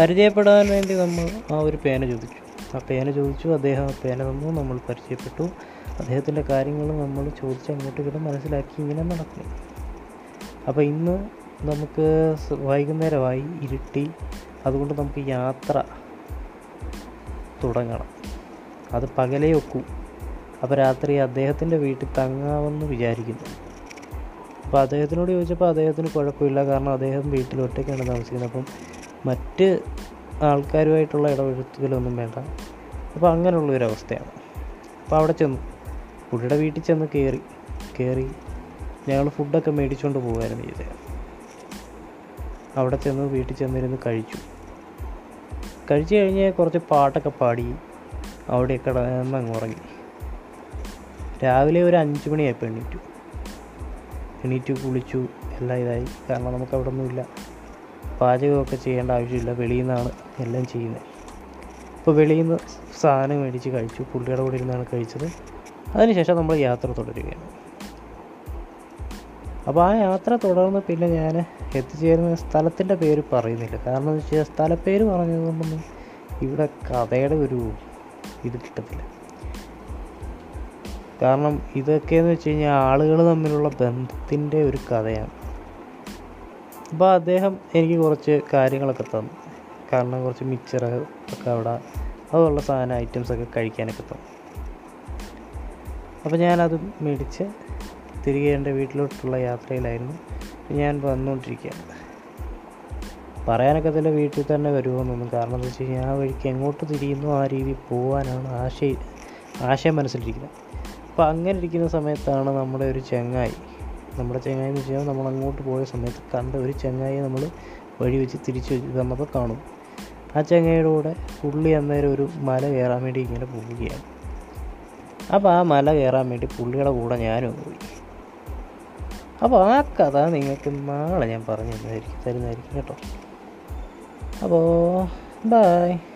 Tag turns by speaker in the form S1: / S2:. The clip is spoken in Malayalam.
S1: പരിചയപ്പെടാൻ വേണ്ടി നമ്മൾ ആ ഒരു പേന ചോദിച്ചു. ആ പേന ചോദിച്ചു അദ്ദേഹം ആ പേന തന്നു നമ്മൾ പരിചയപ്പെട്ടു. അദ്ദേഹത്തിന്റെ കാര്യങ്ങൾ നമ്മൾ ചോദിച്ച് അങ്ങോട്ടും ഇങ്ങോട്ടും മനസ്സിലാക്കി ഇങ്ങനെ നടക്കും അപ്പോൾ ഇന്ന് നമുക്ക് വൈകുന്നേരമായി ഇരുട്ടി അതുകൊണ്ട് നമുക്ക് യാത്ര തുടങ്ങണം. അത് പകലേ ഒക്കൂ. അപ്പോൾ രാത്രി അദ്ദേഹത്തിന്റെ വീട്ടിൽ തങ്ങാമെന്ന് വിചാരിക്കുന്നു. അപ്പോൾ അദ്ദേഹത്തിനോട് ചോദിച്ചപ്പോൾ അദ്ദേഹത്തിന് കുഴപ്പമില്ല കാരണം അദ്ദേഹം വീട്ടിൽ ഒറ്റയ്ക്കാണ് താമസിക്കുന്നത്. അപ്പം മറ്റ് ആൾക്കാരുമായിട്ടുള്ള ഇടപെടുത്തലൊന്നും വേണ്ട. അപ്പോൾ അങ്ങനെയുള്ള ഒരു അവസ്ഥയാണ് അപ്പോൾ അവിടെ ചെന്നു. പുള്ളിയുടെ വീട്ടിൽ ചെന്ന് കയറി കയറി ഞങ്ങൾ ഫുഡൊക്കെ മേടിച്ചുകൊണ്ട് പോകുമായിരുന്നു ചെയ്തത് അവിടെ ചെന്ന് വീട്ടിൽ ചെന്നിരുന്ന് കഴിച്ചു. കഴിച്ചു കഴിഞ്ഞ് കുറച്ച് പാട്ടൊക്കെ പാടി അവിടെ കിടന്ന് അങ്ങ് ഉറങ്ങി. രാവിലെ ഒരു അഞ്ച് മണിയായപ്പോൾ എണീറ്റു. എണീറ്റു കുളിച്ചു. എല്ലാം ഇതായി. കാരണം നമുക്ക് അവിടെ ഒന്നുമില്ല. പാചകമൊക്കെ ചെയ്യേണ്ട ആവശ്യമില്ല. വെളിയിൽ നിന്നാണ് എല്ലാം ചെയ്യുന്നത്. അപ്പോൾ വെളിയിൽ നിന്ന് സാധനം മേടിച്ച് കഴിച്ചു. പുള്ളിയുടെ കൂടെ ഇരുന്നാണ് കഴിച്ചത്. അതിനുശേഷം നമ്മൾ യാത്ര തുടരുകയാണ്. അപ്പോൾ ആ യാത്ര തുടർന്ന് പിന്നെ ഞാൻ എത്തിച്ചേരുന്ന സ്ഥലത്തിന്റെ പേര് പറയുന്നില്ല. കാരണം എന്ന് വെച്ചാൽ സ്ഥലപ്പേര് പറഞ്ഞതുകൊണ്ടൊന്നും ഇവിടെ കഥയുടെ ഒരു ഇത് കിട്ടത്തില്ല. കാരണം ഇതൊക്കെയെന്ന് വെച്ച് കഴിഞ്ഞാൽ ആളുകൾ തമ്മിലുള്ള ബന്ധത്തിന്റെ ഒരു കഥയാണ്. അപ്പോൾ അദ്ദേഹം എനിക്ക് കുറച്ച് കാര്യങ്ങളൊക്കെ തന്നു. കാരണം കുറച്ച് മിച്ചർ ഒക്കെ അവിടെ അതുള്ള സാധന ഐറ്റംസൊക്കെ കഴിക്കാനൊക്കെ തന്നു. അപ്പോൾ ഞാനത് മേടിച്ച് തിരികെ എന്റെ വീട്ടിലോട്ടുള്ള യാത്രയിലായിരുന്നു. ഞാൻ വന്നുകൊണ്ടിരിക്കുകയാണ്. പറയാനൊക്കെ തന്നെ വീട്ടിൽ തന്നെ വരുമെന്നൊന്നും കാരണം എന്താ വെച്ച് കഴിഞ്ഞാൽ ആ വഴിക്ക് എങ്ങോട്ട് തിരിയുന്നു ആ രീതിയിൽ പോകാനാണ് ആശയം ആശയം മനസ്സിലിരിക്കുന്നത്. അപ്പോൾ അങ്ങനെ ഇരിക്കുന്ന സമയത്താണ് നമ്മുടെ ഒരു ചെങ്ങായി നമ്മുടെ ചങ്ങായി എന്ന് വെച്ചാൽ നമ്മൾ അങ്ങോട്ട് പോയ സമയത്ത് കണ്ട ഒരു ചങ്ങായി നമ്മൾ വഴി വെച്ച് തിരിച്ച് വന്നപ്പോൾ കാണും. ആ ചങ്ങായിയുടെ കൂടെ പുള്ളി അന്നേരം ഒരു മല കയറാൻ വേണ്ടി ഇങ്ങനെ പോവുകയാണ്. അപ്പോൾ ആ മല കയറാൻ വേണ്ടി പുള്ളിയുടെ കൂടെ ഞാനും പോയി. അപ്പോൾ ആ കഥ നിങ്ങൾക്ക് നാളെ ഞാൻ പറഞ്ഞു തരുന്നതായിരിക്കും തരുന്നതായിരിക്കും കേട്ടോ. അപ്പോൾ ബായ്